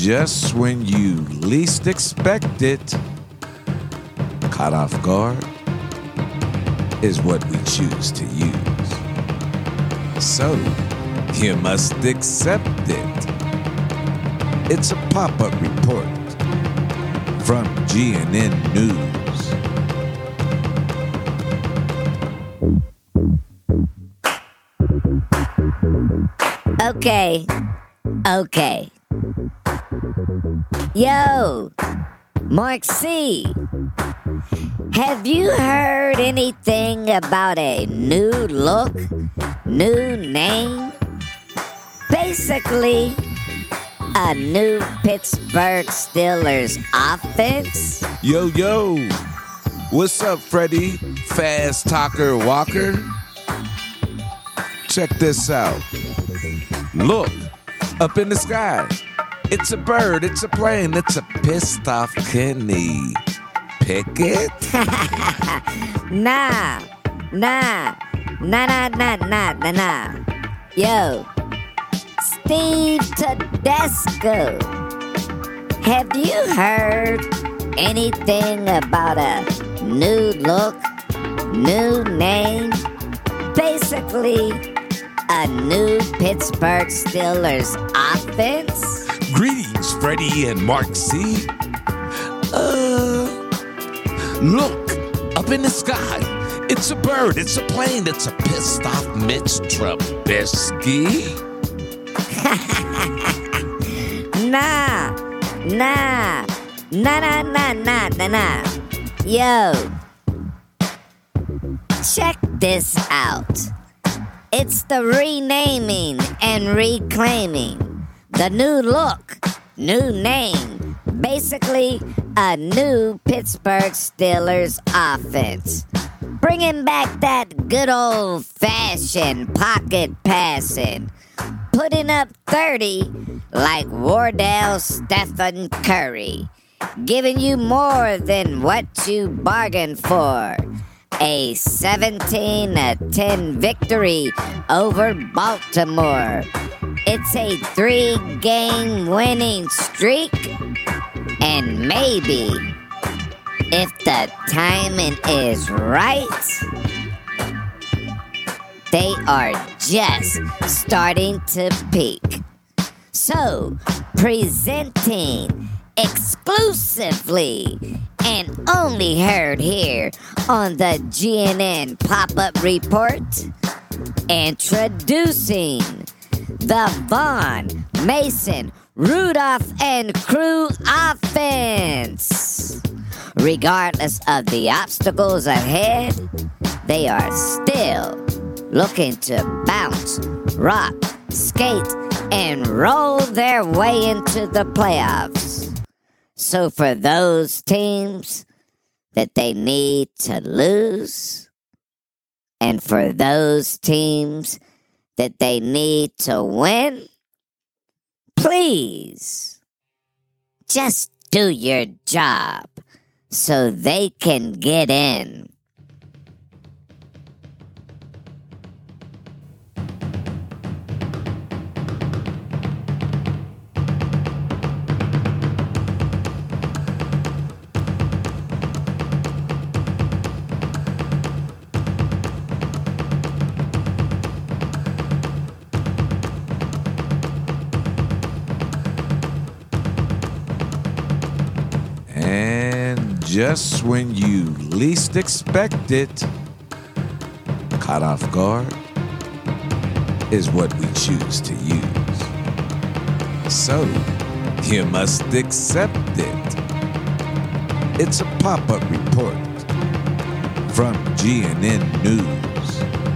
just when you least expect it, caught off guard is what we choose to use. So, you must accept it. It's a pop-up report from GNN News. Okay. Okay. Yo, Mark C. Have you heard anything about a new look, new name? Basically, a new Pittsburgh Steelers offense? Yo, yo. What's up, Freddie? Fast talker walker? Check this out. Look, up in the sky. It's a bird, it's a plane, it's a pissed off Kenny. Pickett? Nah, nah, nah, nah, nah, nah, nah, nah. Yo, Steve Tedesco. Have you heard anything about a new look, new name? Basically, a new Pittsburgh Steelers offense? Greetings, Freddie and Mark C. Uh, look, up in the sky. It's a bird, it's a plane, it's a pissed off Mitch Trubisky. Nah, nah, nah, nah, nah, nah, nah, nah. Yo, check this out. It's the renaming and reclaiming. The new look, new name. Basically, a new Pittsburgh Steelers offense. Bringing back that good old fashioned pocket passing. Putting up 30 like Wardell Stephen Curry. Giving you more than what you bargained for a 17 10 victory over Baltimore. It's a three game winning streak, and maybe, if the timing is right, they are just starting to peak. So, presenting exclusively and only heard here on the GNN pop up report. Introducing the Vaughn, Mason, Rudolph, and crew offense. Regardless of the obstacles ahead, they are still looking to bounce, rock, skate, and roll their way into the playoffs. So for those teams that they need to lose, and for those teams that they need to win, please just do your job so they can get in. Just when you least expect it, caught off guard is what we choose to use. So, you must accept it. It's a pop up report from GNN News.